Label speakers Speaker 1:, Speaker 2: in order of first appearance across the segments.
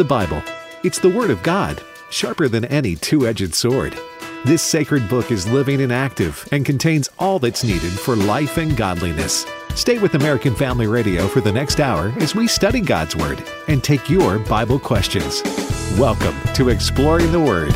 Speaker 1: the Bible. It's the Word of God, sharper than any two edged sword. This sacred book is living and active and contains all that's needed for life and godliness. Stay with American Family Radio for the next hour as we study God's Word and take your Bible questions. Welcome to Exploring the Word.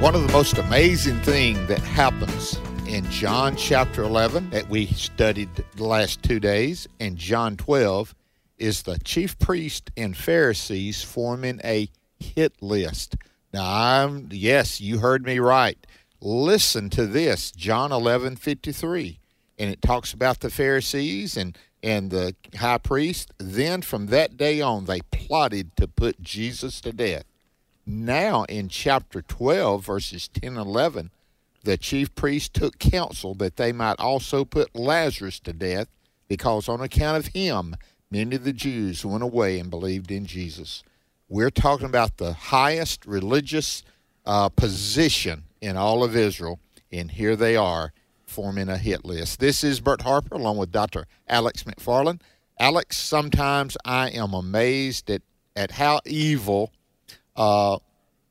Speaker 2: One of the most amazing things that happens in John chapter 11 that we studied the last two days and John 12 is the chief priest and Pharisees forming a hit list. Now, I'm, yes, you heard me right. Listen to this John 11 53. And it talks about the Pharisees and, and the high priest. Then from that day on, they plotted to put Jesus to death. Now, in chapter 12, verses 10 and 11, the chief priest took counsel that they might also put Lazarus to death, because on account of him, many of the Jews went away and believed in Jesus. We're talking about the highest religious uh, position in all of Israel, and here they are forming a hit list. This is Bert Harper along with Dr. Alex McFarland. Alex, sometimes I am amazed at, at how evil uh,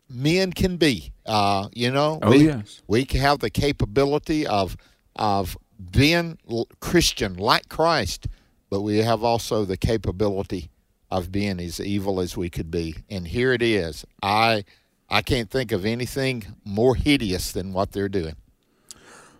Speaker 2: men can be. Uh, you know,
Speaker 3: oh,
Speaker 2: we,
Speaker 3: yes.
Speaker 2: we have the capability of of being Christian like Christ, but we have also the capability of being as evil as we could be. And here it is. I I can't think of anything more hideous than what they're doing.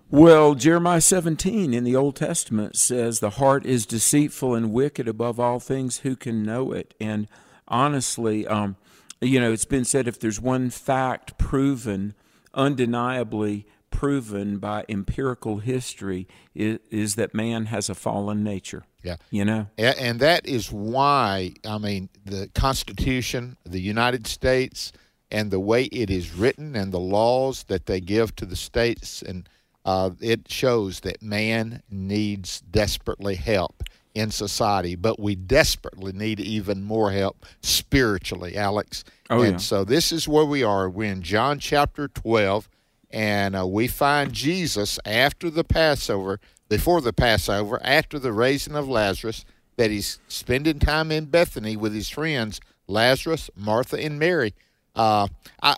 Speaker 3: Well, Jeremiah 17 in the Old Testament says, The heart is deceitful and wicked above all things. Who can know it? And honestly, um, you know, it's been said if there's one fact proven, undeniably proven by empirical history, is, is that man has a fallen nature.
Speaker 2: Yeah.
Speaker 3: You know?
Speaker 2: And that is why, I mean, the Constitution, the United States, and the way it is written and the laws that they give to the states, and uh, it shows that man needs desperately help in society, but we desperately need even more help spiritually, Alex.
Speaker 3: Oh,
Speaker 2: and
Speaker 3: yeah.
Speaker 2: so this is where we are. We're in John chapter 12, and uh, we find Jesus after the Passover, before the Passover, after the raising of Lazarus, that he's spending time in Bethany with his friends, Lazarus, Martha, and Mary. Uh, I,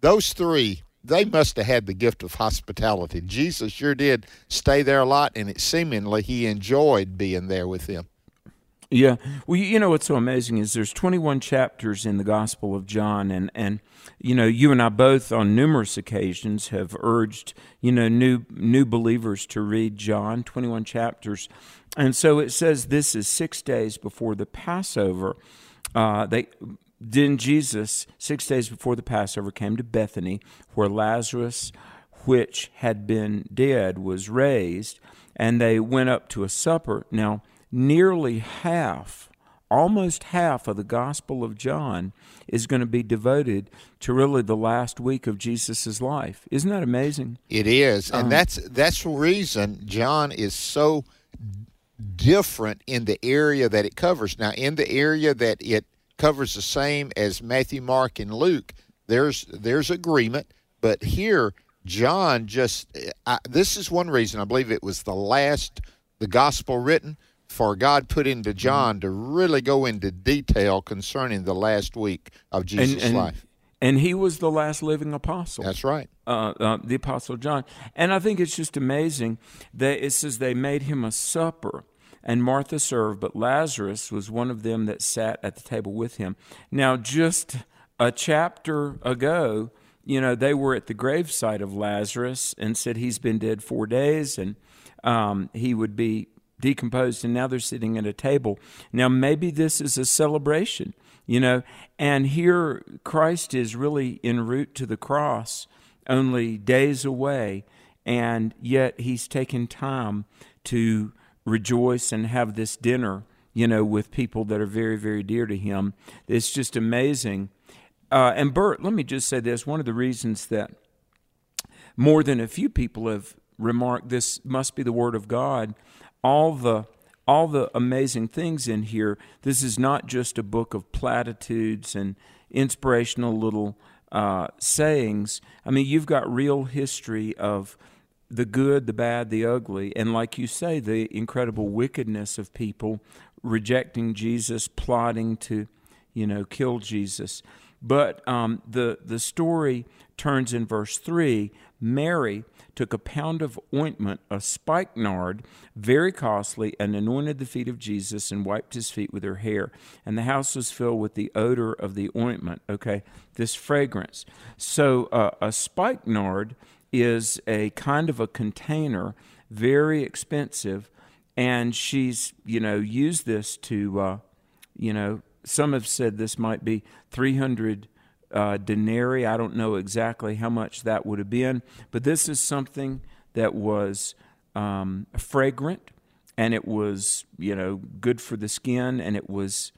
Speaker 2: those three they must have had the gift of hospitality. Jesus sure did stay there a lot, and it seemingly he enjoyed being there with them.
Speaker 3: Yeah. Well, you know what's so amazing is there's 21 chapters in the Gospel of John, and and you know you and I both on numerous occasions have urged you know new new believers to read John 21 chapters, and so it says this is six days before the Passover. Uh, they then Jesus, six days before the Passover, came to Bethany, where Lazarus, which had been dead, was raised, and they went up to a supper. Now, nearly half, almost half of the Gospel of John is going to be devoted to really the last week of Jesus' life. Isn't that amazing?
Speaker 2: It is, and
Speaker 3: Um,
Speaker 2: that's that's the reason John is so different in the area that it covers. Now, in the area that it covers the same as Matthew, Mark, and Luke, there's there's agreement, but here John just I, this is one reason I believe it was the last the gospel written for God put into
Speaker 3: Mm-hmm.
Speaker 2: John to really go into detail concerning the last week of Jesus'
Speaker 3: and,
Speaker 2: life.
Speaker 3: And he was the last living apostle.
Speaker 2: That's right.
Speaker 3: uh, uh, the Apostle John. And I think it's just amazing that it says they made him a supper, and Martha served, but Lazarus was one of them that sat at the table with him. Now, just a chapter ago, you know, they were at the gravesite of Lazarus and said he's been dead four days and um, he would be decomposed, and now they're sitting at a table. Now, maybe this is a celebration, you know, and here Christ is really en route to the cross, only days away, and yet he's taken time to rejoice and have this dinner, you know, with people that are very, very dear to him. It's just amazing. Uh, and Bert, let me just say this one of the reasons that more than a few people have remarked this must be the word of God. All the all the amazing things in here. This is not just a book of platitudes and inspirational little uh, sayings. I mean, you've got real history of the good, the bad, the ugly, and like you say, the incredible wickedness of people rejecting Jesus, plotting to you know, kill Jesus. But um, the the story turns in verse three. Mary took a pound of ointment, a spikenard, very costly, and anointed the feet of Jesus and wiped his feet with her hair. And the house was filled with the odor of the ointment. Okay, this fragrance. So uh, a spikenard is a kind of a container, very expensive, and she's you know used this to uh, you know some have said this might be three hundred uh, denarii. I don't know exactly how much that would have been, but this is something that was um, fragrant and it was, you know, good for the skin and it was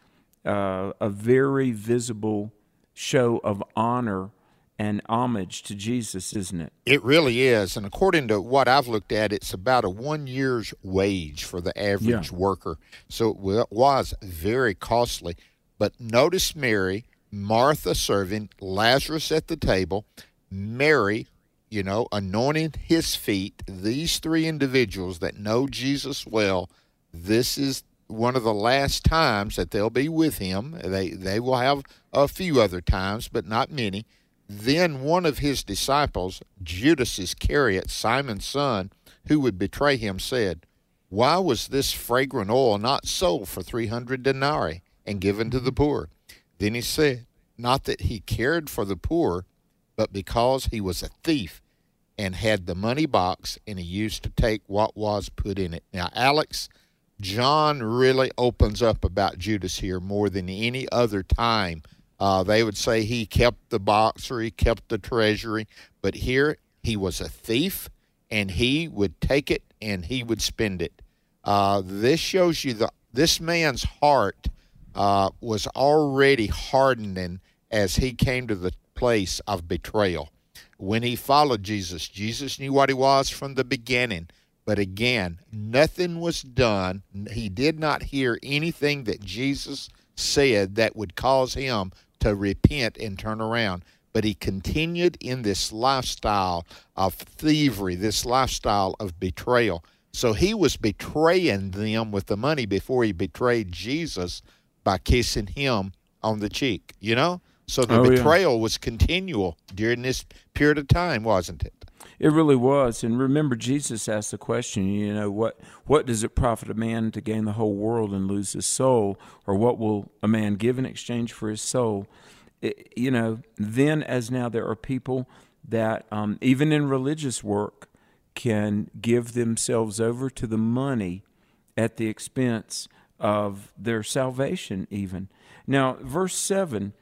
Speaker 3: uh, a very visible show of honor and homage to Jesus, isn't it?
Speaker 2: It really is. And according to what I've looked at, it's about a one year's wage for the average yeah. worker. So it was very costly. But notice Mary Martha serving, Lazarus at the table, Mary, you know, anointing his feet. These three individuals that know Jesus well, this is one of the last times that they'll be with him. They they will have a few other times, but not many. Then one of his disciples, Judas Iscariot, Simon's son, who would betray him, said, Why was this fragrant oil not sold for three hundred denarii and given to the poor? Then he said, Not that he cared for the poor, but because he was a thief and had the money box and he used to take what was put in it. Now, Alex, John really opens up about Judas here more than any other time. Uh, they would say he kept the box or he kept the treasury, but here he was a thief and he would take it and he would spend it. Uh, this shows you the this man's heart uh, was already hardening as he came to the place of betrayal. When he followed Jesus, Jesus knew what he was from the beginning. But again, nothing was done. He did not hear anything that Jesus said that would cause him to repent and turn around. But he continued in this lifestyle of thievery, this lifestyle of betrayal. So he was betraying them with the money before he betrayed Jesus by kissing him on the cheek, you know? So the oh, betrayal yeah. was continual during this period of time, wasn't it?
Speaker 3: It really was. And remember, Jesus asked the question, you know, what, what does it profit a man to gain the whole world and lose his soul? Or what will a man give in exchange for his soul? It, you know, then as now, there are people that, um, even in religious work, can give themselves over to the money at the expense of their salvation, even. Now, verse 7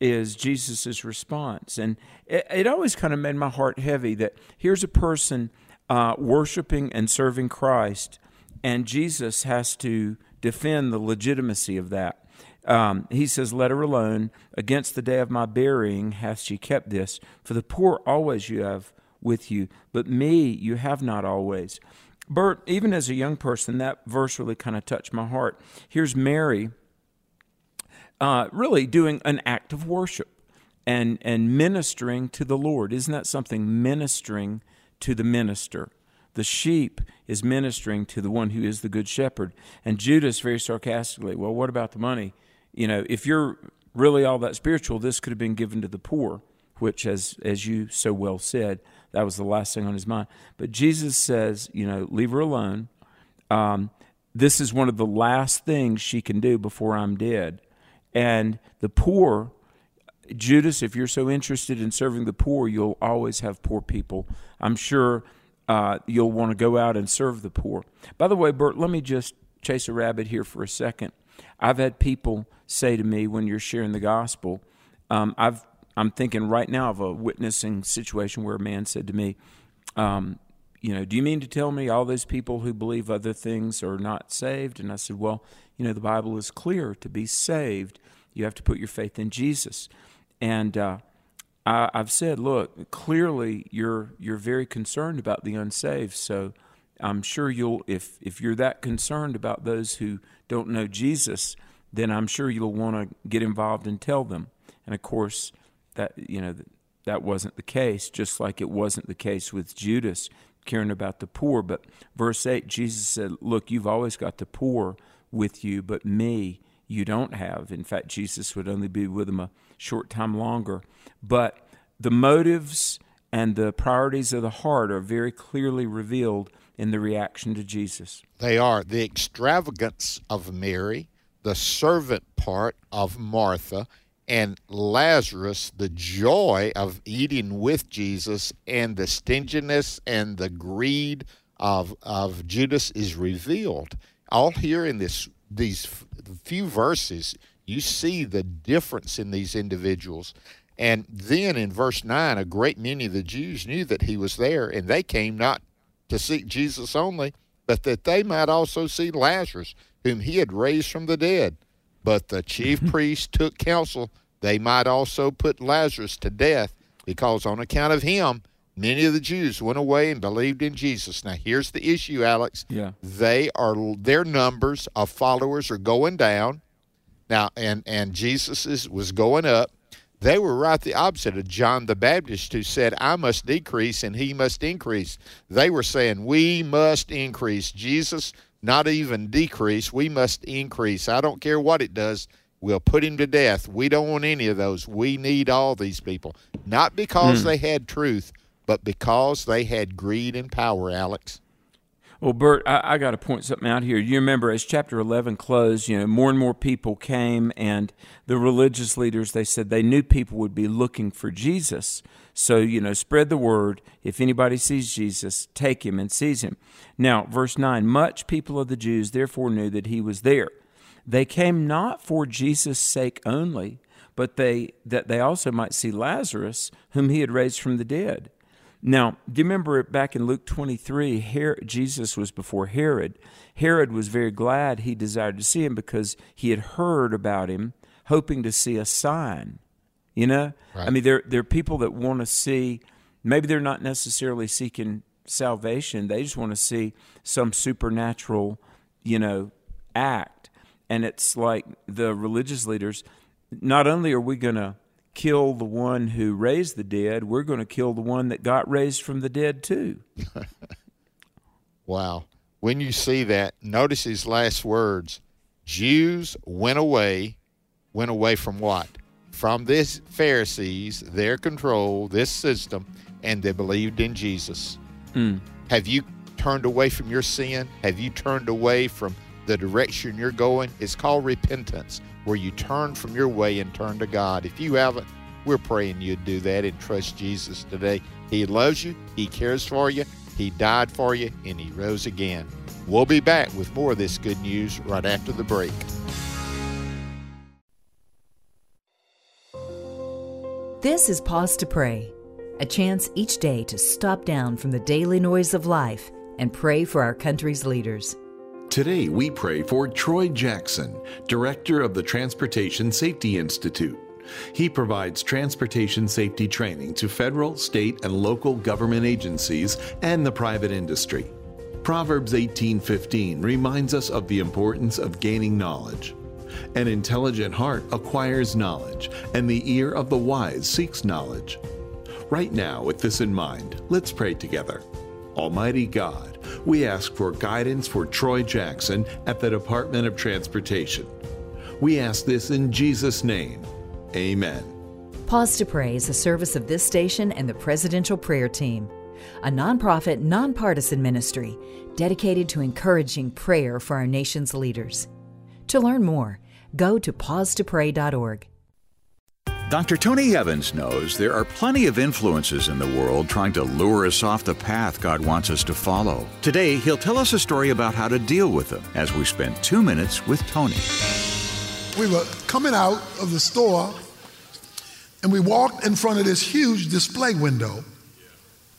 Speaker 3: is Jesus' response. And it, it always kind of made my heart heavy that here's a person uh, worshiping and serving Christ, and Jesus has to defend the legitimacy of that. Um, he says, Let her alone. Against the day of my burying hath she kept this. For the poor always you have with you, but me you have not always. Bert, even as a young person, that verse really kind of touched my heart. Here's Mary uh, really doing an act of worship and, and ministering to the Lord. Isn't that something? Ministering to the minister. The sheep is ministering to the one who is the good shepherd. And Judas, very sarcastically, well, what about the money? You know, if you're really all that spiritual, this could have been given to the poor, which, as, as you so well said, that was the last thing on his mind. But Jesus says, you know, leave her alone. Um, this is one of the last things she can do before I'm dead. And the poor, Judas, if you're so interested in serving the poor, you'll always have poor people. I'm sure uh, you'll want to go out and serve the poor. By the way, Bert, let me just chase a rabbit here for a second. I've had people say to me when you're sharing the gospel, um, I've I'm thinking right now of a witnessing situation where a man said to me, um, you know, do you mean to tell me all those people who believe other things are not saved? And I said, well, you know, the Bible is clear to be saved, you have to put your faith in Jesus. And uh, I, have said, look, clearly you're you're very concerned about the unsaved. So I'm sure you'll, if if you're that concerned about those who don't know Jesus, then I'm sure you'll want to get involved and tell them. And of course, that you know that wasn't the case just like it wasn't the case with Judas caring about the poor but verse 8 Jesus said look you've always got the poor with you but me you don't have. In fact, Jesus would only be with them a short time longer. But the motives and the priorities of the heart are very clearly revealed in the reaction to Jesus.
Speaker 2: They are the extravagance of Mary, the servant part of Martha, and Lazarus, the joy of eating with Jesus, and the stinginess and the greed of, of Judas is revealed. All here in this these few verses, you see the difference in these individuals. And then in verse 9, a great many of the Jews knew that he was there, and they came not to seek Jesus only, but that they might also see Lazarus, whom he had raised from the dead. But the chief mm-hmm. priests took counsel they might also put Lazarus to death, because on account of him, many of the Jews went away and believed in Jesus. Now, here's the issue, Alex.
Speaker 3: Yeah.
Speaker 2: They are their numbers of followers are going down. Now, and and Jesus is, was going up. They were right the opposite of John the Baptist, who said, I must decrease and he must increase. They were saying, We must increase. Jesus, not even decrease, we must increase. I don't care what it does. We'll put him to death. We don't want any of those. We need all these people. Not because mm. they had truth, but because they had greed and power, Alex.
Speaker 3: Well, Bert, I, I got to point something out here. You remember as chapter 11 closed, you know, more and more people came, and the religious leaders, they said they knew people would be looking for Jesus. So, you know, spread the word. If anybody sees Jesus, take him and seize him. Now, verse 9 much people of the Jews therefore knew that he was there. They came not for Jesus' sake only, but they that they also might see Lazarus, whom he had raised from the dead. Now, do you remember back in Luke 23, Herod, Jesus was before Herod. Herod was very glad he desired to see him because he had heard about him, hoping to see a sign. You know? Right. I mean, there, there are people that want to see, maybe they're not necessarily seeking salvation, they just want to see some supernatural, you know, act. And it's like the religious leaders, not only are we going to kill the one who raised the dead, we're going to kill the one that got raised from the dead too.
Speaker 2: wow. When you see that, notice his last words Jews went away, went away from what? From this Pharisees, their control, this system, and they believed in Jesus. Mm. Have you turned away from your sin? Have you turned away from the direction you're going? It's called repentance where you turn from your way and turn to God. If you haven't, we're praying you'd do that and trust Jesus today. He loves you, He cares for you, He died for you, and He rose again. We'll be back with more of this good news right after the break.
Speaker 4: This is Pause to Pray, a chance each day to stop down from the daily noise of life and pray for our country's leaders.
Speaker 5: Today, we pray for Troy Jackson, Director of the Transportation Safety Institute. He provides transportation safety training to federal, state, and local government agencies and the private industry. Proverbs 18:15 reminds us of the importance of gaining knowledge. An intelligent heart acquires knowledge, and the ear of the wise seeks knowledge. Right now, with this in mind, let's pray together. Almighty God, we ask for guidance for Troy Jackson at the Department of Transportation. We ask this in Jesus' name. Amen.
Speaker 4: Pause to Pray is a service of this station and the Presidential Prayer Team, a nonprofit, nonpartisan ministry dedicated to encouraging prayer for our nation's leaders. To learn more, go to pausetopray.org.
Speaker 6: Dr. Tony Evans knows there are plenty of influences in the world trying to lure us off the path God wants us to follow. Today, he'll tell us a story about how to deal with them as we spend two minutes with Tony.
Speaker 7: We were coming out of the store and we walked in front of this huge display window.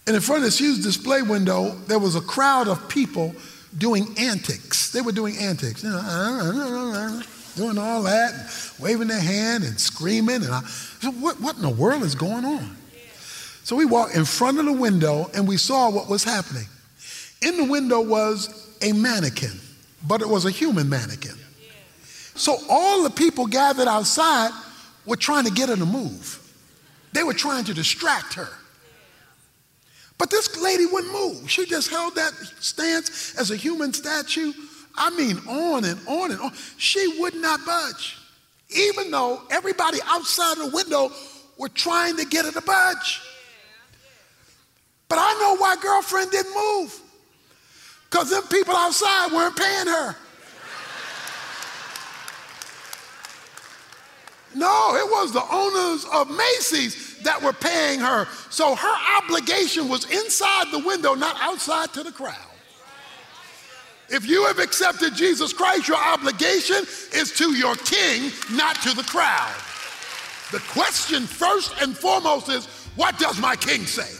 Speaker 7: And in front of this huge display window, there was a crowd of people doing antics. They were doing antics. Doing all that, and waving their hand and screaming. And I said, what, what in the world is going on? So we walked in front of the window and we saw what was happening. In the window was a mannequin, but it was a human mannequin. So all the people gathered outside were trying to get her to move. They were trying to distract her. But this lady wouldn't move. She just held that stance as a human statue I mean, on and on and on. She would not budge, even though everybody outside the window were trying to get her to budge. But I know why girlfriend didn't move. Because them people outside weren't paying her. No, it was the owners of Macy's that were paying her. So her obligation was inside the window, not outside to the crowd. If you have accepted Jesus Christ, your obligation is to your king, not to the crowd. The question, first and foremost, is what does my king say?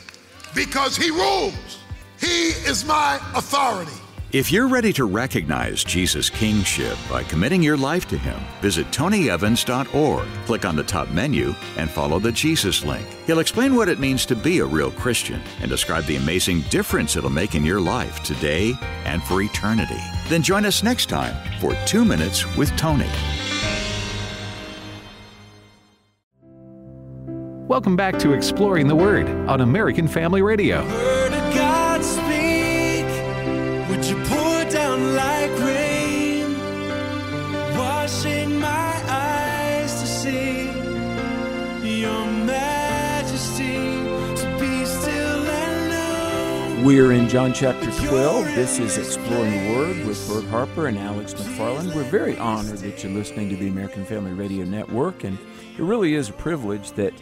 Speaker 7: Because he rules, he is my authority.
Speaker 6: If you're ready to recognize Jesus' kingship by committing your life to Him, visit tonyevans.org, click on the top menu, and follow the Jesus link. He'll explain what it means to be a real Christian and describe the amazing difference it'll make in your life today and for eternity. Then join us next time for Two Minutes with Tony.
Speaker 1: Welcome back to Exploring the Word on American Family Radio.
Speaker 3: We're in John chapter 12. This is Exploring the Word with Bert Harper and Alex McFarland. We're very honored that you're listening to the American Family Radio Network, and it really is a privilege that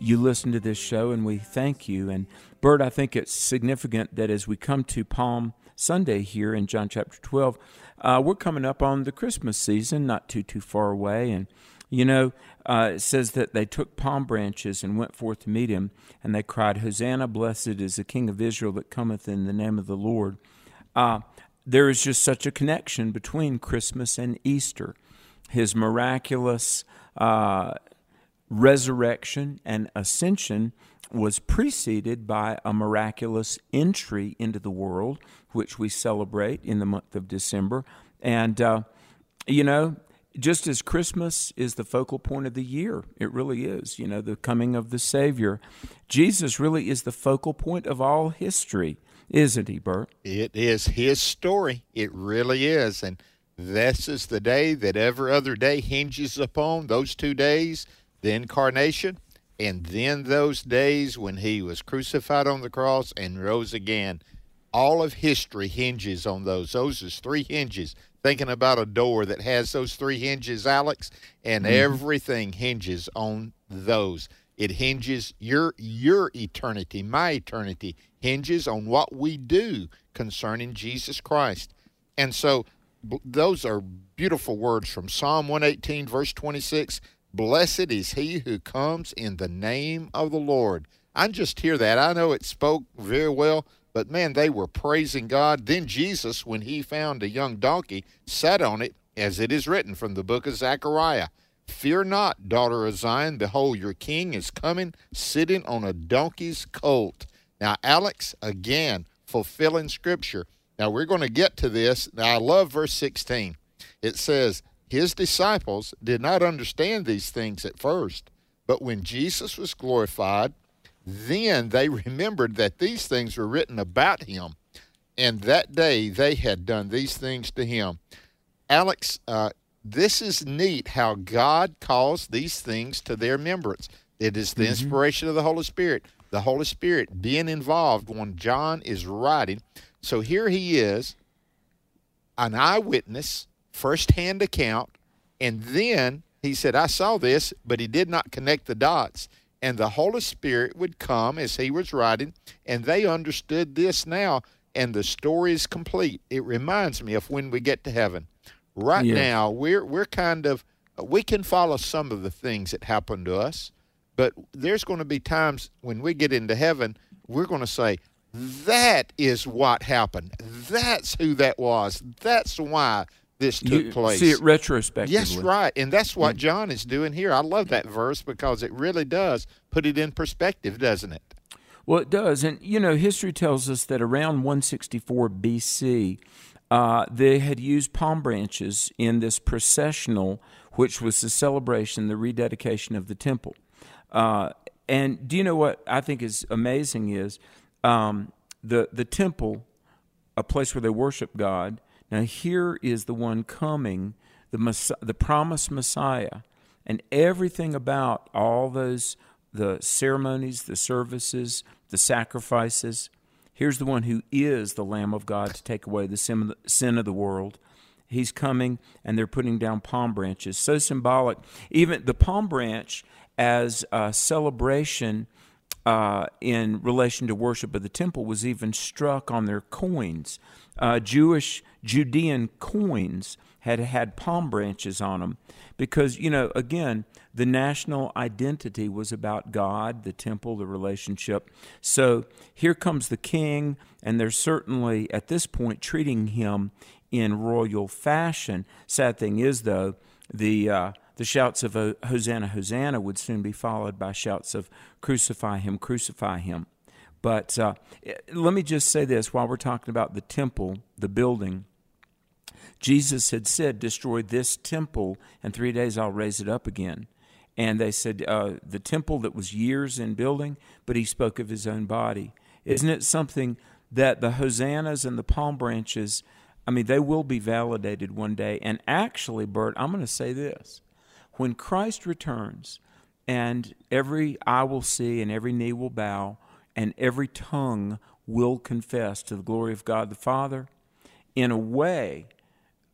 Speaker 3: you listen to this show, and we thank you. And Bert, I think it's significant that as we come to Palm Sunday here in John chapter 12, uh, we're coming up on the Christmas season, not too, too far away. And, you know, uh, it says that they took palm branches and went forth to meet him, and they cried, Hosanna, blessed is the King of Israel that cometh in the name of the Lord. Uh, there is just such a connection between Christmas and Easter. His miraculous uh, resurrection and ascension was preceded by a miraculous entry into the world, which we celebrate in the month of December. And, uh, you know, just as Christmas is the focal point of the year, it really is, you know, the coming of the Savior, Jesus really is the focal point of all history, isn't he, Bert?
Speaker 2: It is his story. It really is. And this is the day that every other day hinges upon those two days the incarnation and then those days when he was crucified on the cross and rose again. All of history hinges on those. Those is three hinges. Thinking about a door that has those three hinges, Alex, and mm-hmm. everything hinges on those. It hinges your your eternity, my eternity hinges on what we do concerning Jesus Christ. And so b- those are beautiful words from Psalm 118 verse 26. Blessed is he who comes in the name of the Lord. I just hear that. I know it spoke very well, but man, they were praising God. Then Jesus, when he found a young donkey, sat on it, as it is written from the book of Zechariah. Fear not, daughter of Zion. Behold, your king is coming, sitting on a donkey's colt. Now, Alex, again, fulfilling scripture. Now, we're going to get to this. Now, I love verse 16. It says, His disciples did not understand these things at first, but when Jesus was glorified, then they remembered that these things were written about him, and that day they had done these things to him. Alex, uh, this is neat how God calls these things to their remembrance. It is the inspiration of the Holy Spirit. The Holy Spirit being involved when John is writing. So here he is, an eyewitness, firsthand account, and then he said, I saw this, but he did not connect the dots. And the Holy Spirit would come as he was writing, and they understood this now, and the story is complete. It reminds me of when we get to heaven. Right now, we're we're kind of we can follow some of the things that happened to us, but there's going to be times when we get into heaven, we're going to say, "That is what happened. That's who that was. That's why this took
Speaker 3: You
Speaker 2: place."
Speaker 3: see it retrospectively.
Speaker 2: Yes, right. And that's what John is doing here. I love that verse because it really does put it in perspective, doesn't it?
Speaker 3: Well, it does. And, you know, history tells us that around 164 BC, uh, they had used palm branches in this processional, which was the celebration, the rededication of the temple. Uh, and do you know what I think is amazing is um, the, the temple, a place where they worship God, Now, here is the one coming, the, the promised Messiah, and everything about all those the ceremonies, the services, the sacrifices. Here's the one who is the Lamb of God to take away the sin of the, sin of the world. He's coming, and they're putting down palm branches. So symbolic. Even the palm branch as a celebration uh, in relation to worship of the temple was even struck on their coins. Uh, Jewish Judean coins had had palm branches on them because, you know, again, the national identity was about God, the temple, the relationship. So here comes the king, and they're certainly at this point treating him in royal fashion. Sad thing is, though, the uh, the shouts of uh, Hosanna, Hosanna would soon be followed by shouts of Crucify him, crucify him. But uh, let me just say this while we're talking about the temple, the building. Jesus had said, Destroy this temple, and three days I'll raise it up again. And they said, uh, The temple that was years in building, but he spoke of his own body. Isn't it something that the hosannas and the palm branches, I mean, they will be validated one day. And actually, Bert, I'm going to say this when Christ returns, and every eye will see, and every knee will bow, and every tongue will confess to the glory of God the Father, in a way,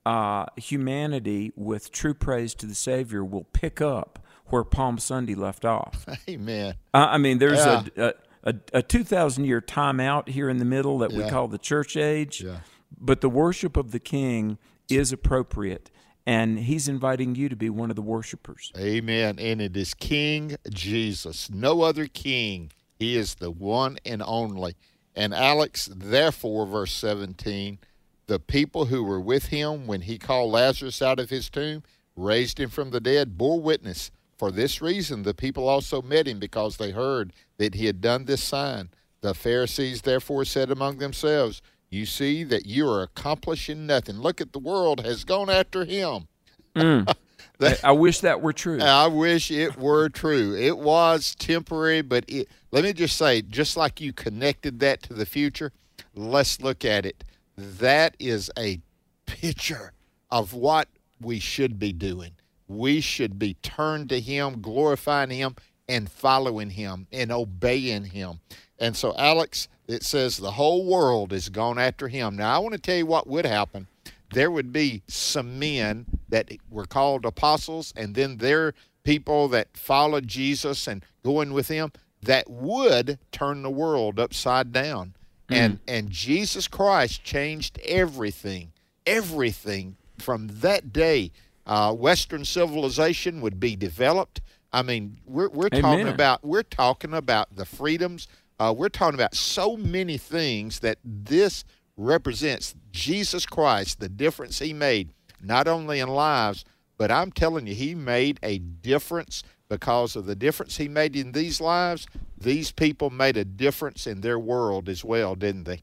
Speaker 3: uh, humanity with true praise to the Savior will pick up where Palm Sunday left off.
Speaker 2: Amen.
Speaker 3: Uh, I mean, there's
Speaker 2: Yeah.
Speaker 3: a, a, a 2,000 year timeout here in the middle that we call the church age,
Speaker 2: Yeah.
Speaker 3: but the worship of the King is appropriate, and He's inviting you to be one of the worshipers.
Speaker 2: Amen. And it is King Jesus, no other king. He is the one and only. And Alex, therefore, verse 17, the people who were with him when he called Lazarus out of his tomb, raised him from the dead, bore witness. For this reason, the people also met him because they heard that he had done this sign. The Pharisees therefore said among themselves, You see that you are accomplishing nothing. Look at the world has gone after him. Mm.
Speaker 3: I, I wish that were true.
Speaker 2: I wish it were true. It was temporary, but it, let me just say, just like you connected that to the future, let's look at it. That is a picture of what we should be doing. We should be turned to Him, glorifying Him, and following Him and obeying Him. And so, Alex, it says the whole world is gone after Him. Now, I want to tell you what would happen there would be some men that were called apostles, and then there people that followed Jesus and going with him that would turn the world upside down. And and Jesus Christ changed everything, everything from that day. Uh, Western civilization would be developed. I mean, we're we're talking about we're talking about the freedoms. Uh, we're talking about so many things that this represents Jesus Christ, the difference he made, not only in lives, but I'm telling you, he made a difference because of the difference he made in these lives. These people made a difference in their world as well, didn't they?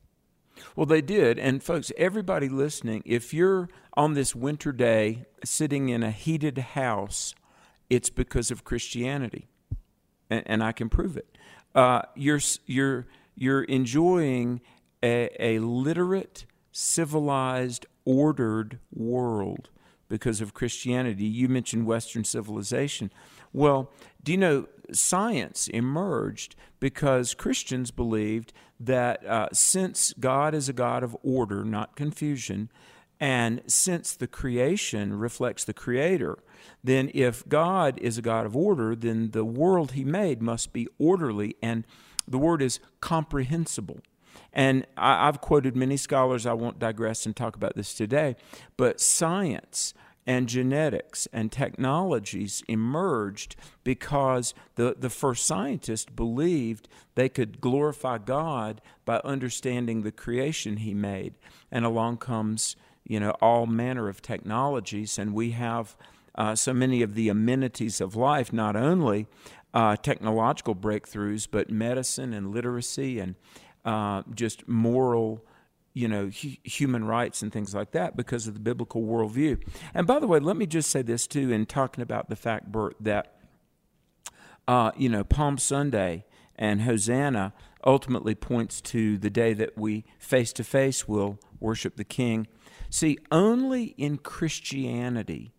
Speaker 3: Well, they did. And folks, everybody listening, if you're on this winter day sitting in a heated house, it's because of Christianity, and, and I can prove it. Uh, you're you're you're enjoying a, a literate, civilized, ordered world because of Christianity. You mentioned Western civilization. Well, do you know science emerged because Christians believed that uh, since God is a God of order, not confusion, and since the creation reflects the Creator, then if God is a God of order, then the world He made must be orderly, and the word is comprehensible. And I, I've quoted many scholars, I won't digress and talk about this today, but science and genetics and technologies emerged because the, the first scientists believed they could glorify God by understanding the creation He made. And along comes, you know, all manner of technologies, and we have uh, so many of the amenities of life, not only uh, technological breakthroughs, but medicine and literacy and uh, just moral, you know, hu- human rights and things like that because of the biblical worldview. And by the way, let me just say this too in talking about the fact, Bert, that, uh, you know, Palm Sunday and Hosanna, ultimately points to the day that we face to face will worship the King. See, only in Christianity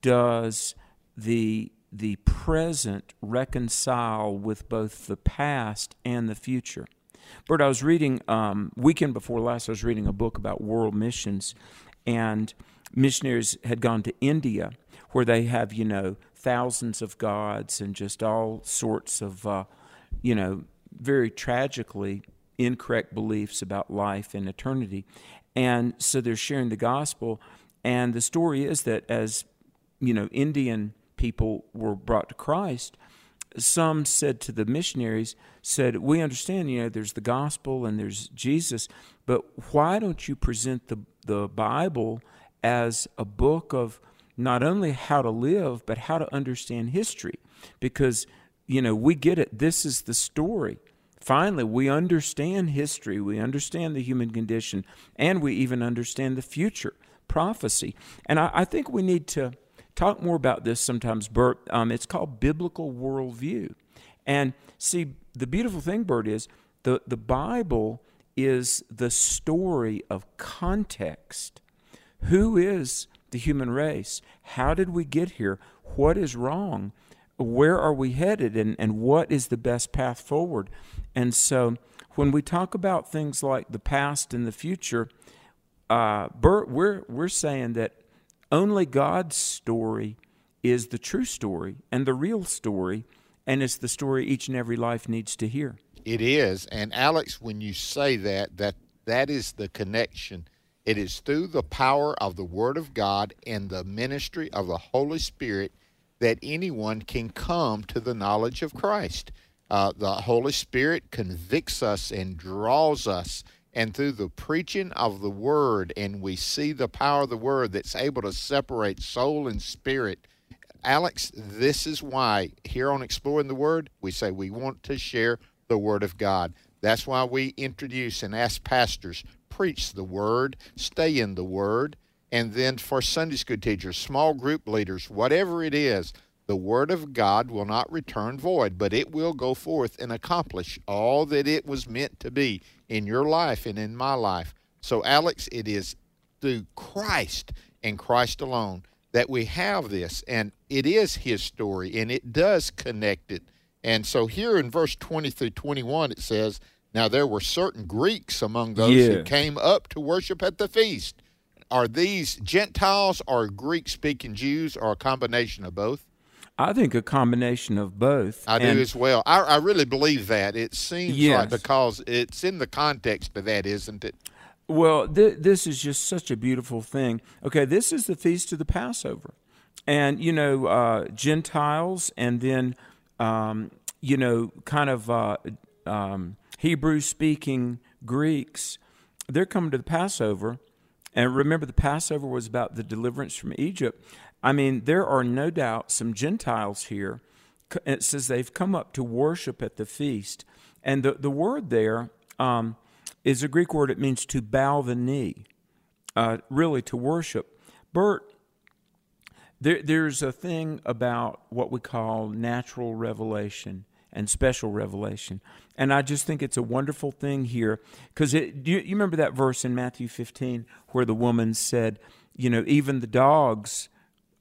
Speaker 3: does the the present reconcile with both the past and the future. Bert, I was reading um, weekend before last. I was reading a book about world missions, and missionaries had gone to India, where they have you know thousands of gods and just all sorts of uh, you know very tragically incorrect beliefs about life and eternity, and so they're sharing the gospel. And the story is that as you know, Indian people were brought to Christ, some said to the missionaries, said, We understand, you know, there's the gospel and there's Jesus, but why don't you present the, the Bible as a book of not only how to live, but how to understand history? Because, you know, we get it. This is the story. Finally, we understand history, we understand the human condition, and we even understand the future prophecy. And I, I think we need to talk more about this sometimes, Bert. Um, it's called biblical worldview. And see, the beautiful thing, Bert, is the, the Bible is the story of context. Who is the human race? How did we get here? What is wrong? Where are we headed? And, and what is the best path forward? And so when we talk about things like the past and the future, uh, Bert, we're, we're saying that only God's story is the true story and the real story, and it's the story each and every life needs to hear.
Speaker 2: It is, and Alex, when you say that, that that is the connection. It is through the power of the Word of God and the ministry of the Holy Spirit that anyone can come to the knowledge of Christ. Uh, the Holy Spirit convicts us and draws us and through the preaching of the word, and we see the power of the word that's able to separate soul and spirit. Alex, this is why here on Exploring the Word, we say we want to share the Word of God. That's why we introduce and ask pastors, preach the Word, stay in the Word, and then for Sunday school teachers, small group leaders, whatever it is, the Word of God will not return void, but it will go forth and accomplish all that it was meant to be in your life and in my life. So, Alex, it is through Christ and Christ alone that we have this, and it is His story, and it does connect it. And so, here in verse 20 through 21, it says, Now there were certain Greeks among those
Speaker 3: Yeah.
Speaker 2: who came up to worship at the feast. Are these Gentiles or Greek speaking Jews or a combination of both?
Speaker 3: I think a combination of both.
Speaker 2: I
Speaker 3: And-
Speaker 2: do as well. I, I really believe that. It seems
Speaker 3: Yes.
Speaker 2: like because it's in the context of that, isn't it?
Speaker 3: Well, th- this is just such a beautiful thing. Okay, this is the feast of the Passover, and you know uh, Gentiles, and then um, you know kind of uh, um, Hebrew-speaking Greeks. They're coming to the Passover, and remember the Passover was about the deliverance from Egypt. I mean, there are no doubt some Gentiles here. It says they've come up to worship at the feast, and the the word there. Um, is a Greek word. It means to bow the knee, uh, really to worship. Bert, there, there's a thing about what we call natural revelation and special revelation. And I just think it's a wonderful thing here because you, you remember that verse in Matthew 15 where the woman said, you know, even the dogs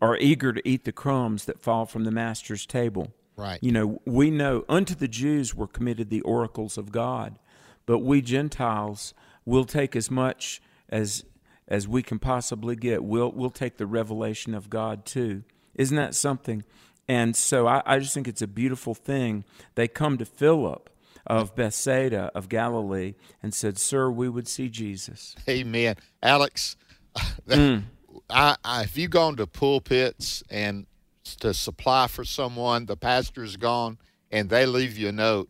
Speaker 3: are eager to eat the crumbs that fall from the master's table.
Speaker 2: Right.
Speaker 3: You know, we know unto the Jews were committed the oracles of God, but we Gentiles will take as much as as we can possibly get. We'll we'll take the revelation of God too. Isn't that something? And so I, I just think it's a beautiful thing. They come to Philip of Bethsaida of Galilee and said, Sir, we would see Jesus.
Speaker 2: Amen. Alex,
Speaker 3: Mm.
Speaker 2: I, I, if you've gone to pulpits and to supply for someone, the pastor's gone, and they leave you a note,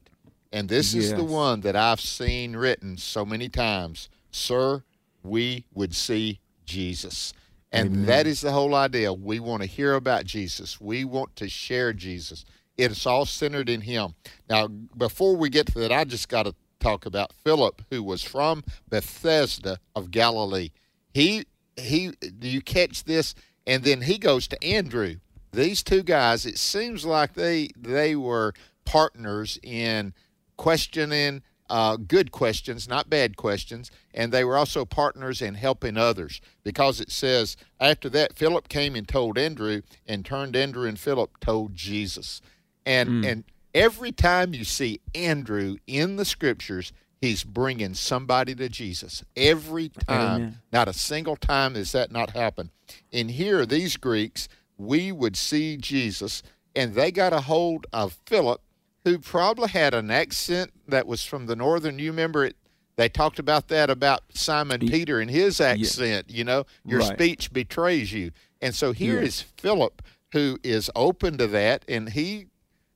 Speaker 2: and this is the one that I've seen written so many times Sir, we would see Jesus. And that is the whole idea. We want to hear about Jesus. We want to share Jesus. It's all centered in Him. Now, before we get to that, I just got to talk about Philip, who was from Bethesda of Galilee. He he. Do you catch this? And then he goes to Andrew. These two guys. It seems like they they were partners in questioning uh, good questions, not bad questions, and they were also partners in helping others because it says after that Philip came and told Andrew, and turned Andrew and Philip told Jesus, and
Speaker 3: Hmm.
Speaker 2: and every time you see Andrew in the scriptures, he's bringing somebody to Jesus. Every time,
Speaker 3: Amen.
Speaker 2: not a single time has that not happened. And here, these Greeks, we would see Jesus, and they got a hold of Philip, who probably had an accent that was from the northern. You remember it? They talked about that about Simon Peter and his accent. You know, your
Speaker 3: Right.
Speaker 2: speech betrays you. And so here is Philip, who is open to that, and he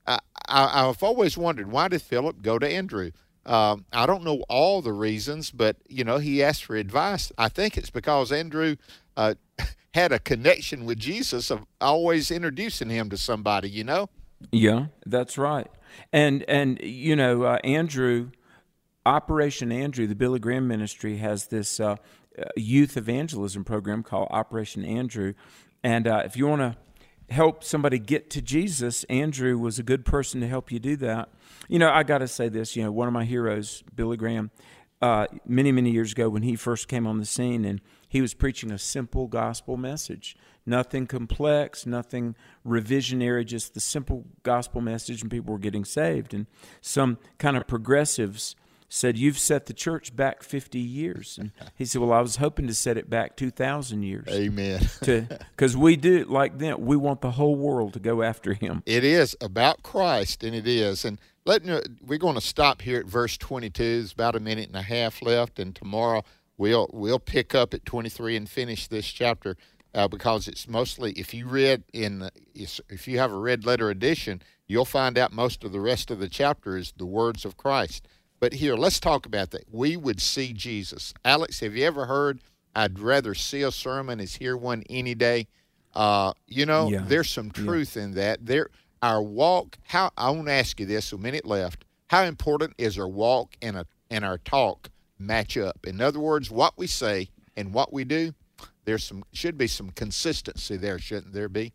Speaker 2: I, I, I've always wondered why did Philip go to Andrew? Um, I don't know all the reasons, but you know he asked for advice. I think it's because Andrew uh, had a connection with Jesus of always introducing him to somebody. You know,
Speaker 3: Yeah, that's right. And and you know, uh, Andrew, Operation Andrew, the Billy Graham Ministry has this uh, uh, youth evangelism program called Operation Andrew, and uh, if you want to help somebody get to Jesus, Andrew was a good person to help you do that. You know, I got to say this. You know, one of my heroes, Billy Graham, uh, many many years ago when he first came on the scene, and he was preaching a simple gospel message, nothing complex, nothing revisionary, just the simple gospel message, and people were getting saved. And some kind of progressives said, "You've set the church back 50 years," and he said, "Well, I was hoping to set it back 2,000 years."
Speaker 2: Amen.
Speaker 3: because we do like them. We want the whole world to go after him.
Speaker 2: It is about Christ, and it is. And let me, we're going to stop here at verse 22. There's about a minute and a half left, and tomorrow we'll we'll pick up at 23 and finish this chapter uh, because it's mostly if you read in if you have a red letter edition, you'll find out most of the rest of the chapter is the words of Christ. But here, let's talk about that. We would see Jesus. Alex, have you ever heard? I'd rather see a sermon as hear one any day. Uh, you know,
Speaker 3: Yeah.
Speaker 2: there's some truth in that. There, our walk. How I want to ask you this. A minute left. How important is our walk and a and our talk match up? In other words, what we say and what we do. There's some should be some consistency there, shouldn't there be?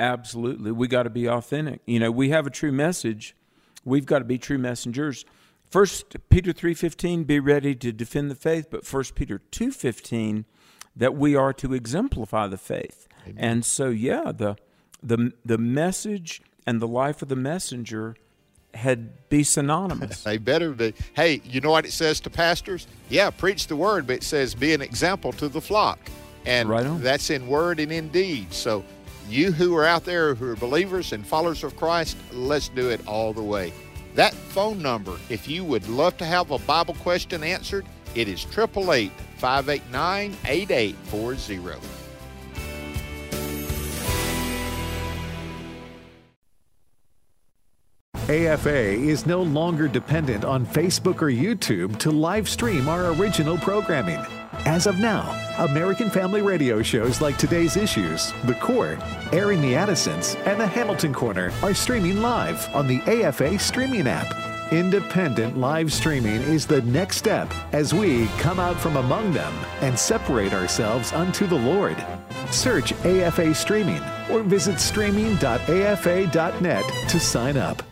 Speaker 3: Absolutely. We got to be authentic. You know, we have a true message. We've got to be true messengers. First Peter 3:15 be ready to defend the faith, but First Peter 2:15 that we are to exemplify the faith. And so yeah, the the the message and the life of the messenger had be synonymous.
Speaker 2: They better be. Hey, you know what it says to pastors? Yeah, preach the word, but it says be an example to the flock. And
Speaker 3: Right
Speaker 2: that's in word and in deed. So you who are out there who are believers and followers of Christ, let's do it all the way. That phone number, if you would love to have a Bible question answered, it is 888 589 8840.
Speaker 1: AFA is no longer dependent on Facebook or YouTube to live stream our original programming. As of now, American Family Radio shows like Today's Issues, The Court, Airing the Addisons, and The Hamilton Corner are streaming live on the AFA streaming app. Independent live streaming is the next step as we come out from among them and separate ourselves unto the Lord. Search AFA Streaming or visit streaming.afa.net to sign up.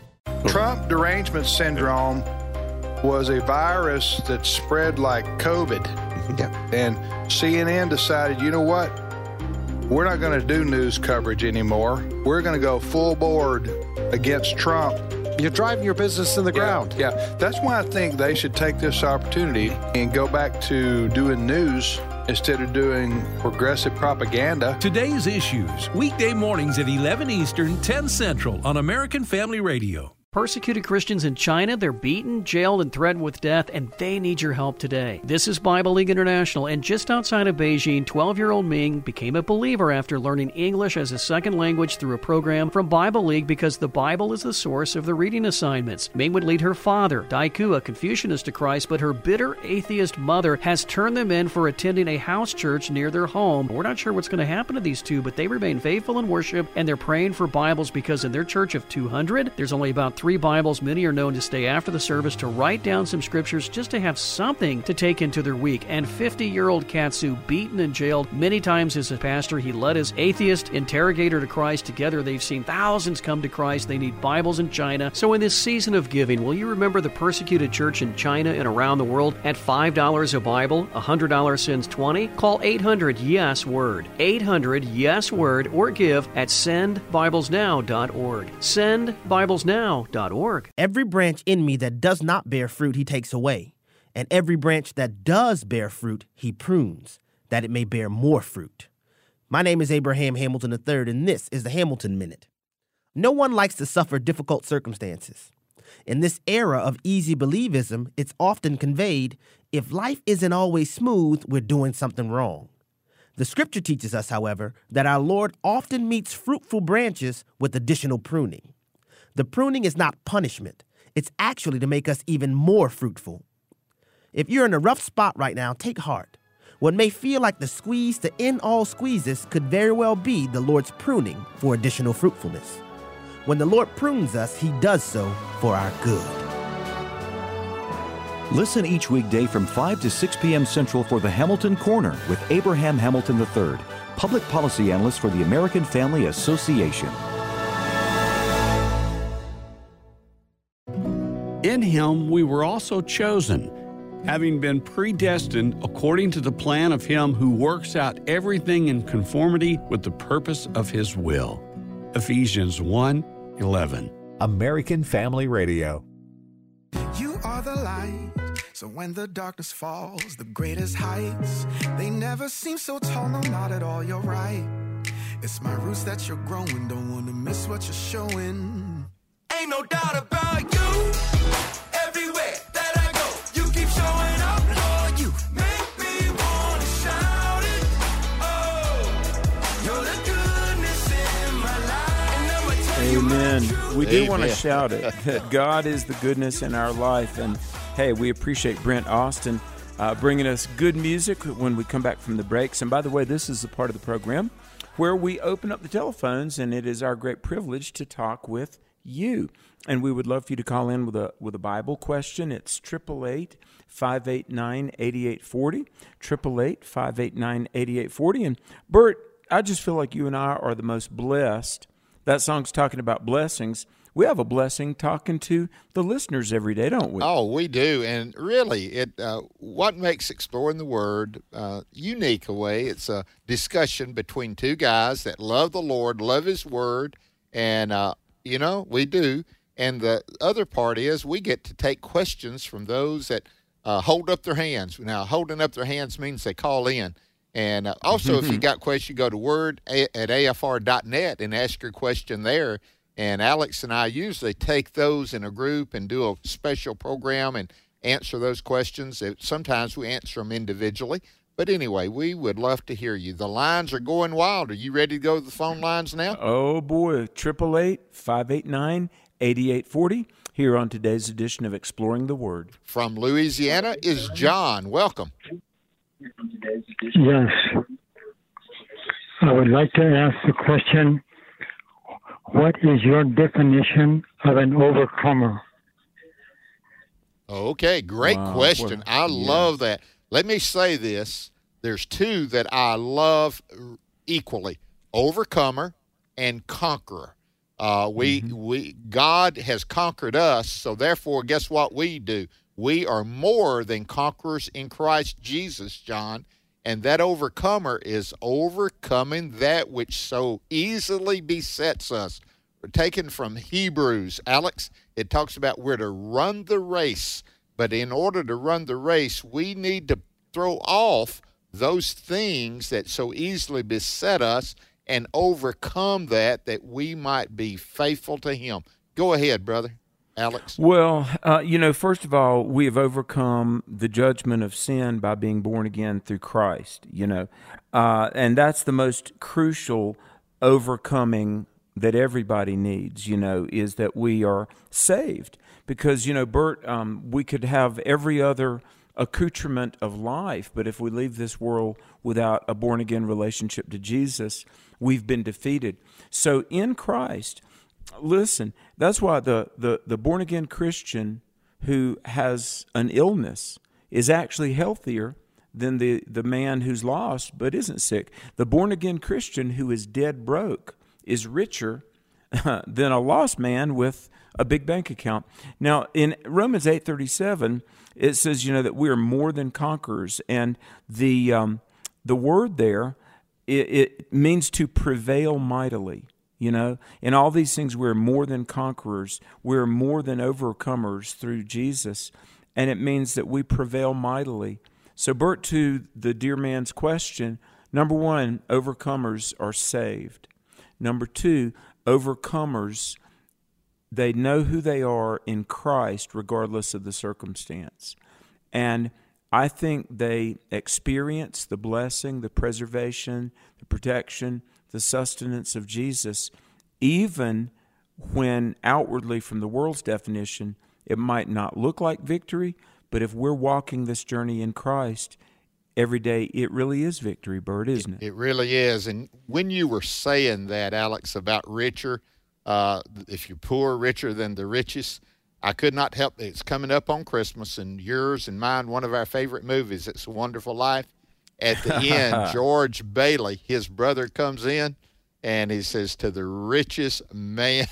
Speaker 8: Trump derangement syndrome was a virus that spread like COVID. And CNN decided, you know what? We're not going to do news coverage anymore. We're going to go full board against Trump.
Speaker 9: You're driving your business in the ground.
Speaker 8: Yeah, that's why I think they should take this opportunity and go back to doing news instead of doing progressive propaganda.
Speaker 10: Today's Issues, weekday mornings at 11 Eastern, 10 Central on American Family Radio.
Speaker 11: Persecuted Christians in China, they're beaten, jailed, and threatened with death, and they need your help today. This is Bible League International, and just outside of Beijing, 12 year old Ming became a believer after learning English as a second language through a program from Bible League because the Bible is the source of the reading assignments. Ming would lead her father, Daiku, a Confucianist, to Christ, but her bitter atheist mother has turned them in for attending a house church near their home. We're not sure what's going to happen to these two, but they remain faithful in worship, and they're praying for Bibles because in their church of 200, there's only about three Bibles. Many are known to stay after the service to write down some scriptures just to have something to take into their week. And 50 year old Katsu, beaten and jailed many times as a pastor, he led his atheist interrogator to Christ. Together, they've seen thousands come to Christ. They need Bibles in China. So, in this season of giving, will you remember the persecuted church in China and around the world at $5 a Bible, $100 sends 20? Call 800 Yes Word. 800 Yes Word or give at sendbiblesnow.org.
Speaker 12: Every branch in me that does not bear fruit, he takes away. And every branch that does bear fruit, he prunes, that it may bear more fruit. My name is Abraham Hamilton III, and this is the Hamilton Minute. No one likes to suffer difficult circumstances. In this era of easy believism, it's often conveyed if life isn't always smooth, we're doing something wrong. The scripture teaches us, however, that our Lord often meets fruitful branches with additional pruning. The pruning is not punishment, it's actually to make us even more fruitful. If you're in a rough spot right now, take heart. What may feel like the squeeze to end all squeezes could very well be the Lord's pruning for additional fruitfulness. When the Lord prunes us, He does so for our good.
Speaker 13: Listen each weekday from 5 to 6 p.m. Central for the Hamilton Corner with Abraham Hamilton III, Public Policy Analyst for the American Family Association.
Speaker 14: In him we were also chosen, having been predestined according to the plan of him who works out everything in conformity with the purpose of his will. Ephesians 1 11.
Speaker 1: American Family Radio.
Speaker 15: You are the light. So when the darkness falls, the greatest heights, they never seem so tall, no, not at all, you're right. It's my roots that you're growing, don't wanna miss what you're showing. Ain't no doubt about you. Everywhere that I go, you keep showing up, Lord. You make me wanna shout it. Oh, you're the goodness in my life. And I'ma tell you
Speaker 3: Amen. We do want to shout it that God is the goodness in our life. And hey, we appreciate Brent Austin uh, bringing us good music when we come back from the breaks. And by the way, this is the part of the program where we open up the telephones, and it is our great privilege to talk with you. And we would love for you to call in with a with a Bible question. It's 888 589 8840. 888 589 8840. And Bert, I just feel like you and I are the most blessed. That song's talking about blessings. We have a blessing talking to the listeners every day, don't we?
Speaker 2: Oh, we do, and really, it uh, what makes exploring the Word uh, unique away. It's a discussion between two guys that love the Lord, love His Word, and uh, you know we do. And the other part is we get to take questions from those that uh, hold up their hands. Now, holding up their hands means they call in. And uh, also, if you got questions, go to word a- at afr.net and ask your question there. And Alex and I usually take those in a group and do a special program and answer those questions. Sometimes we answer them individually. But anyway, we would love to hear you. The lines are going wild. Are you ready to go to the phone lines now?
Speaker 3: Oh boy, 888 589 8840 here on today's edition of Exploring the Word.
Speaker 2: From Louisiana is John. Welcome.
Speaker 16: Yes. I would like to ask the question What is your definition of an overcomer?
Speaker 2: Okay, great
Speaker 16: Wow,
Speaker 2: question.
Speaker 16: what-
Speaker 2: I love that. Let me say this. There's two that I love equally overcomer and conqueror. Uh, we we God has conquered us, so therefore, guess what we do? We are more than conquerors in Christ Jesus, John. And that overcomer is overcoming that which so easily besets us. We're taken from Hebrews, Alex, it talks about we're to run the race. But in order to run the race, we need to throw off those things that so easily beset us and overcome that, that we might be faithful to Him. Go ahead, brother. Alex.
Speaker 3: Well, uh, you know, first of all, we have overcome the judgment of sin by being born again through Christ, you know, uh, and that's the most crucial overcoming that everybody needs, you know, is that we are saved. Because, you know, Bert, um, we could have every other accoutrement of life, but if we leave this world without a born again relationship to Jesus, we've been defeated. So in Christ, listen, that's why the, the, the born again Christian who has an illness is actually healthier than the, the man who's lost but isn't sick. The born again Christian who is dead broke is richer than a lost man with a big bank account. Now in Romans 8:37 it says you know that we are more than conquerors and the um, the word there it, it means to prevail mightily you know? In all these things we're more than conquerors. We're more than overcomers through jesus and it means that we prevail mightily. So bert to the dear man's question number one overcomers are saved. Number two overcomers they know who they are in christ regardless of the circumstance and i think they experience the blessing the preservation the protection the sustenance of Jesus, even when outwardly, from the world's definition, it might not look like victory, but if we're walking this journey in Christ every day, it really is victory, Bert, isn't it?
Speaker 2: It really is. And when you were saying that, Alex, about richer, uh, if you're poor, richer than the richest, I could not help. It's coming up on Christmas, and yours and mine, one of our favorite movies, It's a Wonderful Life at the end, George Bailey, his brother, comes in and he says to the richest man,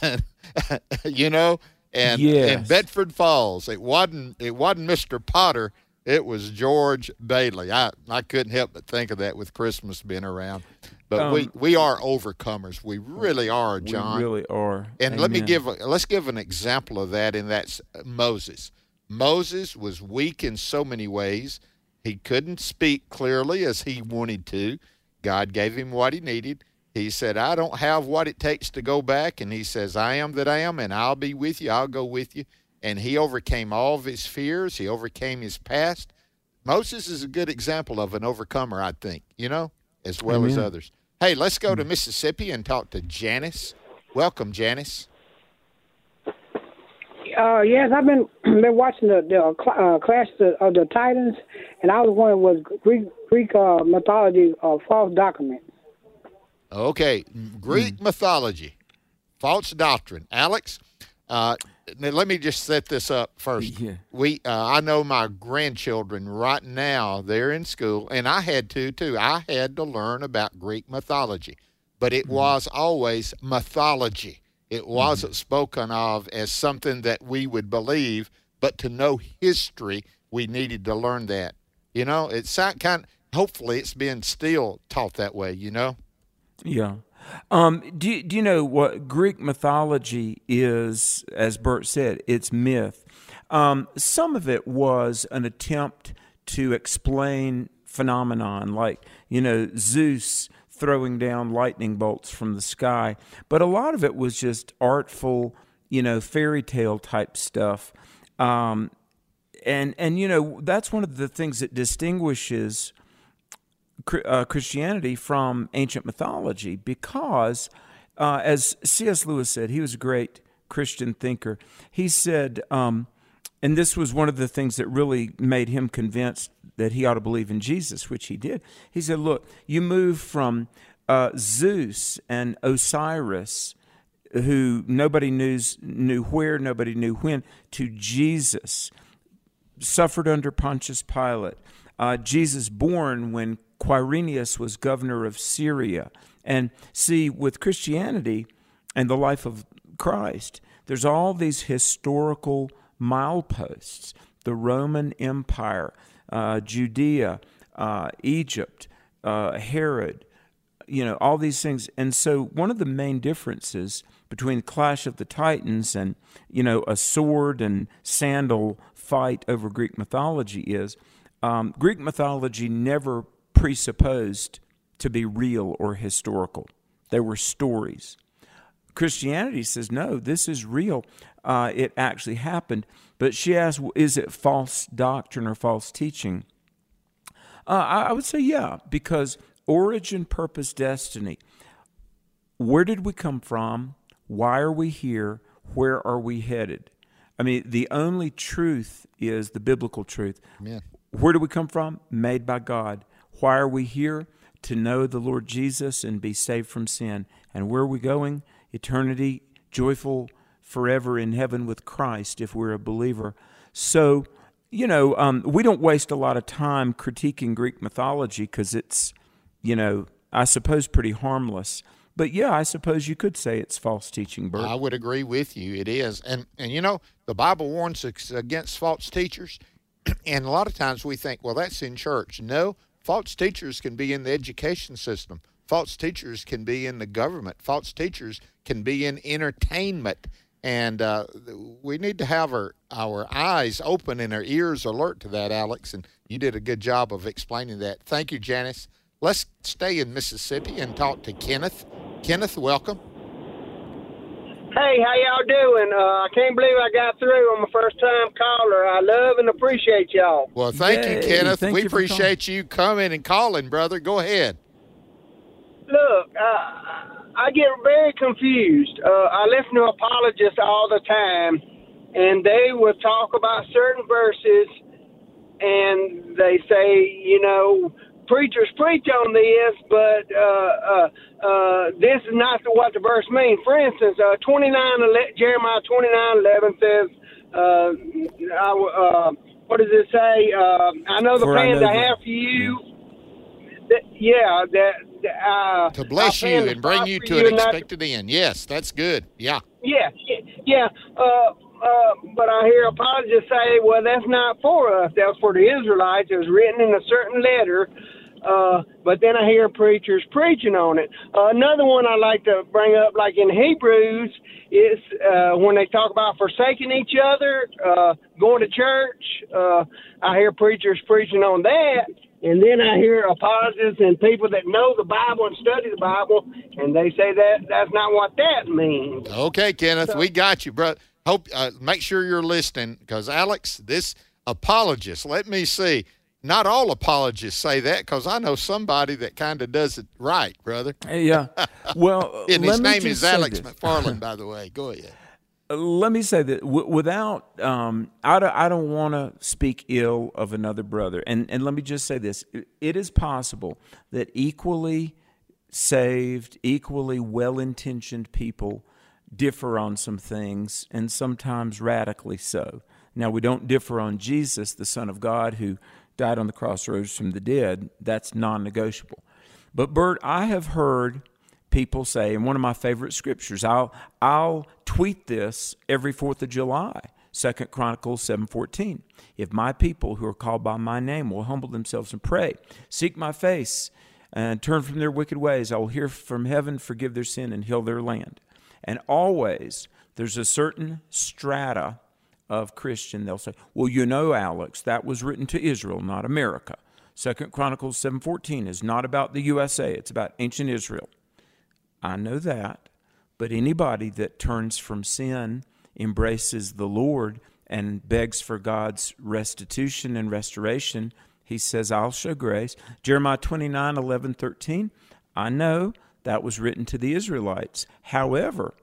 Speaker 2: you know, and
Speaker 3: yes.
Speaker 2: in Bedford Falls, it wasn't it wasn't Mr. Potter, it was George Bailey. I I couldn't help but think of that with Christmas being around. But
Speaker 3: Um,
Speaker 2: we we are overcomers. We really are, John.
Speaker 3: We really are.
Speaker 2: And let me give a, let's give an example of that and that's Moses. Moses was weak in so many ways. He couldn't speak clearly as he wanted to. God gave him what he needed. He said, "I don't have what it takes to go back." And he says, "I am that I am, and I'll be with you. I'll go with you." And he overcame all of his fears. He overcame his past. Moses is a good example of an overcomer, I think, you know, as well as others. Hey, let's go to Mississippi and talk to Janice. Welcome, Janice.
Speaker 17: Uh, yes, I've been been watching the the uh, uh, Clash of the, of the Titans, and I was wondering was Greek Greek uh, mythology a false document?
Speaker 2: Okay, Greek mythology, false doctrine. Alex, uh, now let me just set this up first.
Speaker 3: Yeah.
Speaker 2: We, uh, I know my grandchildren right now. They're in school, and I had to too. I had to learn about Greek mythology, but it was always mythology. It wasn't spoken of as something that we would believe, but to know history, we needed to learn that. You know, it's kind. Hopefully, it's being still taught that way. You know.
Speaker 3: Yeah. Um, do, do you know what Greek mythology is, as Bert said, it's myth. Um, some of it was an attempt to explain phenomenon like, you know, Zeus throwing down lightning bolts from the sky. But a lot of it was just artful, you know, fairy tale type stuff. Um, and, and, you know, that's one of the things that distinguishes uh, Christianity from ancient mythology because, uh, as C.S. Lewis said, he was a great Christian thinker. He said, um, and this was one of the things that really made him convinced that he ought to believe in Jesus, which he did. He said, Look, you move from uh, Zeus and Osiris, who nobody knew, knew where, nobody knew when, to Jesus suffered under Pontius Pilate. Uh, Jesus born when Quirinius was governor of Syria. And see, with Christianity and the life of Christ, there's all these historical mileposts the Roman Empire, uh, Judea, uh, Egypt, uh, Herod, you know, all these things. And so, one of the main differences between Clash of the Titans and, you know, a sword and sandal fight over Greek mythology is um, Greek mythology never presupposed to be real or historical, they were stories. Christianity says, no, this is real. Uh, it actually happened. But she asked, is it false doctrine or false teaching? Uh, I, I would say, yeah, because origin, purpose, destiny. Where did we come from? Why are we here? Where are we headed? I mean, the only truth is the biblical truth.
Speaker 2: Amen.
Speaker 3: Where do we come from? Made by God. Why are we here? To know the Lord Jesus and be saved from sin. And where are we going? Eternity joyful forever in heaven with Christ if we're a believer. So, you know, um, we don't waste a lot of time critiquing Greek mythology because it's, you know, I suppose pretty harmless. But yeah, I suppose you could say it's false teaching, Bert.
Speaker 2: I would agree with you. It is, and and you know, the Bible warns against false teachers, and a lot of times we think, well, that's in church. No, false teachers can be in the education system. False teachers can be in the government. False teachers can be in entertainment. And uh, we need to have our, our eyes open and our ears alert to that, Alex. And you did a good job of explaining that. Thank you, Janice. Let's stay in Mississippi and talk to Kenneth. Kenneth, welcome.
Speaker 18: Hey, how y'all doing? Uh, I can't believe I got through. I'm a first time caller. I love and appreciate y'all.
Speaker 2: Well, thank Yay. you, Kenneth. Thank we you appreciate you coming and calling, brother. Go ahead.
Speaker 18: Look, uh, I get very confused. Uh, I listen to apologists all the time, and they will talk about certain verses, and they say, you know, preachers preach on this, but uh, uh, uh, this is not what the verse means. For instance, uh, 29, Jeremiah 29, 11 says, uh, I, uh, what does it say? Uh, I know the plans I, I have for you. That, yeah, that uh,
Speaker 2: to bless you and bring you to an expected end. Yes, that's good. Yeah.
Speaker 18: Yeah, yeah. Uh, uh, but I hear apologists say, "Well, that's not for us. That's for the Israelites. It was written in a certain letter." Uh, but then I hear preachers preaching on it. Uh, another one I like to bring up, like in Hebrews, is uh, when they talk about forsaking each other, uh, going to church. Uh, I hear preachers preaching on that. And then I hear apologists and people that know the Bible and study the Bible, and they say that that's not what that means.
Speaker 2: Okay, Kenneth, so, we got you, bro. Hope uh, make sure you're listening because Alex, this apologist. Let me see. Not all apologists say that because I know somebody that kind of does it right, brother.
Speaker 3: Yeah. Well,
Speaker 2: and his name is Alex McFarland, by the way. Go ahead
Speaker 3: let me say that w- without um, I don't, I don't want to speak ill of another brother and and let me just say this it is possible that equally saved equally well-intentioned people differ on some things and sometimes radically so now we don't differ on Jesus the son of God who died on the cross rose from the dead that's non-negotiable but Bert I have heard people say, and one of my favorite scriptures, I'll, I'll tweet this every 4th of July. Second Chronicles 7:14. If my people who are called by my name will humble themselves and pray, seek my face, and turn from their wicked ways, I will hear from heaven, forgive their sin, and heal their land. And always there's a certain strata of Christian. They'll say, "Well, you know, Alex, that was written to Israel, not America." Second Chronicles 7:14 is not about the USA; it's about ancient Israel. I know that. But anybody that turns from sin, embraces the Lord, and begs for God's restitution and restoration, he says, I'll show grace. Jeremiah 29 11, 13. I know that was written to the Israelites. However,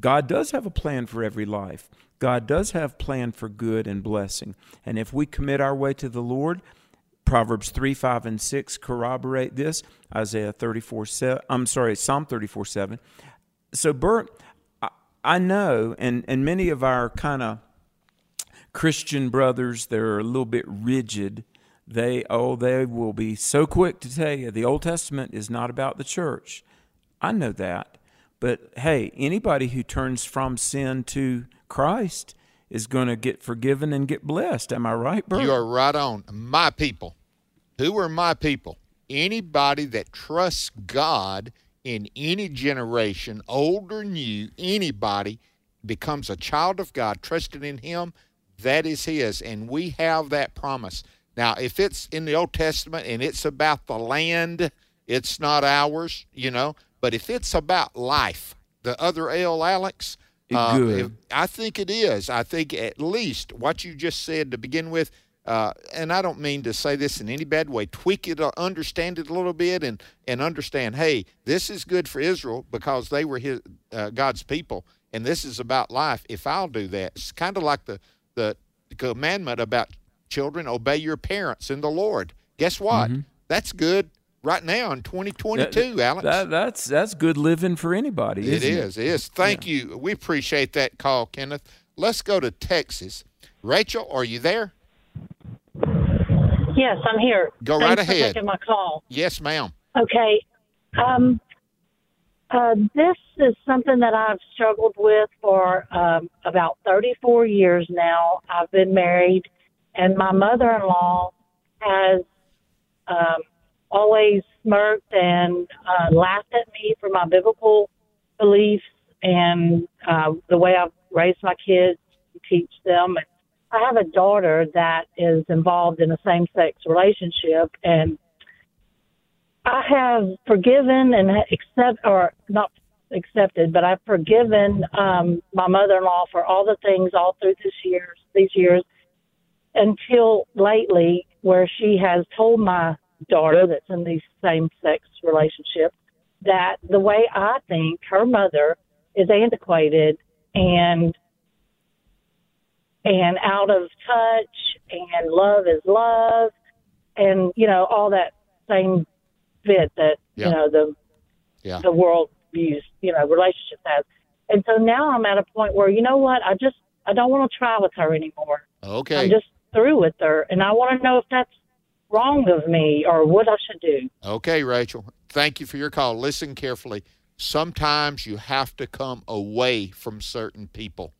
Speaker 3: God does have a plan for every life. God does have plan for good and blessing. And if we commit our way to the Lord, Proverbs 3, 5, and 6 corroborate this. Isaiah 34, 7, I'm sorry, Psalm 34, 7. So, Bert, I, know, and, and many of our kind of Christian brothers, they're a little bit rigid. They, oh, they will be so quick to tell you the Old Testament is not about the church. I know that. But hey, anybody who turns from sin to Christ is going to get forgiven and get blessed. Am I right, Bert?
Speaker 2: You are right on. My people. Who are my people? Anybody that trusts God in any generation, old or new, anybody becomes a child of God, trusting in Him, that is His. And we have that promise. Now, if it's in the Old Testament and it's about the land, it's not ours, you know. But if it's about life, the other L, Alex, uh, if, I think it is. I think at least what you just said to begin with uh, and I don't mean to say this in any bad way, tweak it, uh, understand it a little bit, and, and understand, hey, this is good for Israel because they were his, uh, God's people, and this is about life. If I'll do that, it's kind of like the, the commandment about children obey your parents in the Lord. Guess what? Mm-hmm. That's good. Right now in 2022,
Speaker 3: That-
Speaker 2: Alex.
Speaker 3: that- that's that's good living for anybody.
Speaker 2: It
Speaker 3: isn't
Speaker 2: is. It is. Thank you. We appreciate that call, Kenneth. Let's go to Texas. Rachel, are you there?
Speaker 19: Yes, I'm here.
Speaker 2: Go
Speaker 19: Thanks
Speaker 2: right
Speaker 19: for
Speaker 2: ahead.
Speaker 19: taking my call.
Speaker 2: Yes, ma'am.
Speaker 19: Okay. Um, uh, this is something that I've struggled with for um, about 34 years now. I've been married, and my mother in law has um, always smirked and uh, laughed at me for my biblical beliefs and uh, the way I've raised my kids, teach them. And I have a daughter that is involved in a same sex relationship, and I have forgiven and accept or not accepted, but I've forgiven um, my mother-in-law for all the things all through this years, these years, until lately, where she has told my daughter that's in these same-sex relationships that the way I think her mother is antiquated and and out of touch and love is love and you know all that same bit that
Speaker 2: Yeah.
Speaker 19: you know the
Speaker 2: Yeah.
Speaker 19: the world views you know relationships as and so now i'm at a point where you know what i just i don't want to try with her anymore
Speaker 2: Okay.
Speaker 19: i'm just through with her and i want to know if that's wrong of me or what i should do
Speaker 2: Okay, Rachel. Thank you for your call. Listen carefully. Sometimes you have to come away from certain people.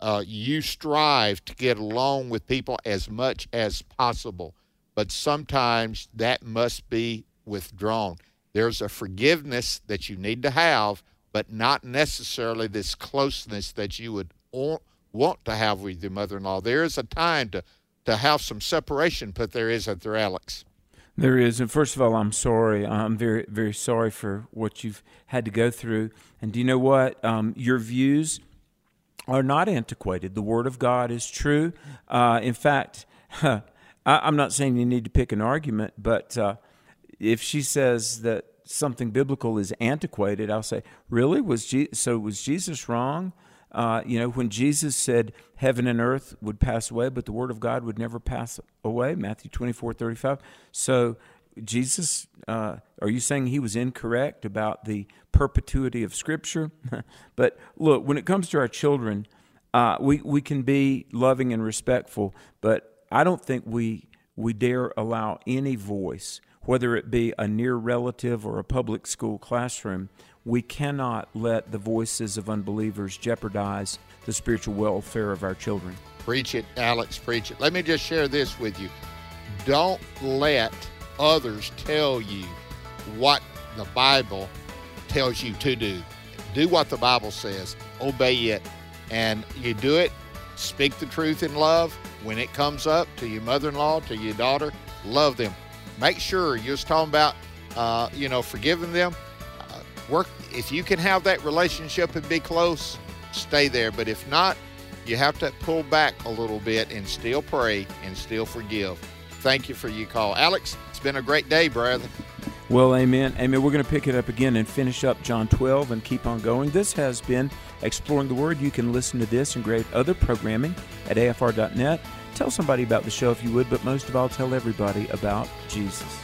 Speaker 2: Uh, you strive to get along with people as much as possible, but sometimes that must be withdrawn. There's a forgiveness that you need to have, but not necessarily this closeness that you would wa- want to have with your mother in law. There is a time to, to have some separation, but there isn't there, Alex.
Speaker 3: There is, and first of all, I'm sorry. I'm very, very sorry for what you've had to go through. And do you know what? Um, your views are not antiquated. The Word of God is true. Uh, in fact, I, I'm not saying you need to pick an argument, but uh, if she says that something biblical is antiquated, I'll say, really? Was Je- so? Was Jesus wrong? Uh, you know, when Jesus said heaven and earth would pass away, but the word of God would never pass away, Matthew 24, 35. So, Jesus, uh, are you saying he was incorrect about the perpetuity of Scripture? but look, when it comes to our children, uh, we, we can be loving and respectful, but I don't think we, we dare allow any voice, whether it be a near relative or a public school classroom, we cannot let the voices of unbelievers jeopardize the spiritual welfare of our children.
Speaker 2: Preach it, Alex, preach it. Let me just share this with you. Don't let others tell you what the Bible tells you to do. Do what the Bible says, obey it, and you do it. Speak the truth in love. When it comes up to your mother in law, to your daughter, love them. Make sure you're just talking about, uh, you know, forgiving them. Uh, work if you can have that relationship and be close, stay there. But if not, you have to pull back a little bit and still pray and still forgive. Thank you for your call. Alex, it's been a great day, brother.
Speaker 3: Well, amen. Amen. We're going to pick it up again and finish up John 12 and keep on going. This has been Exploring the Word. You can listen to this and great other programming at afr.net. Tell somebody about the show if you would, but most of all, tell everybody about Jesus.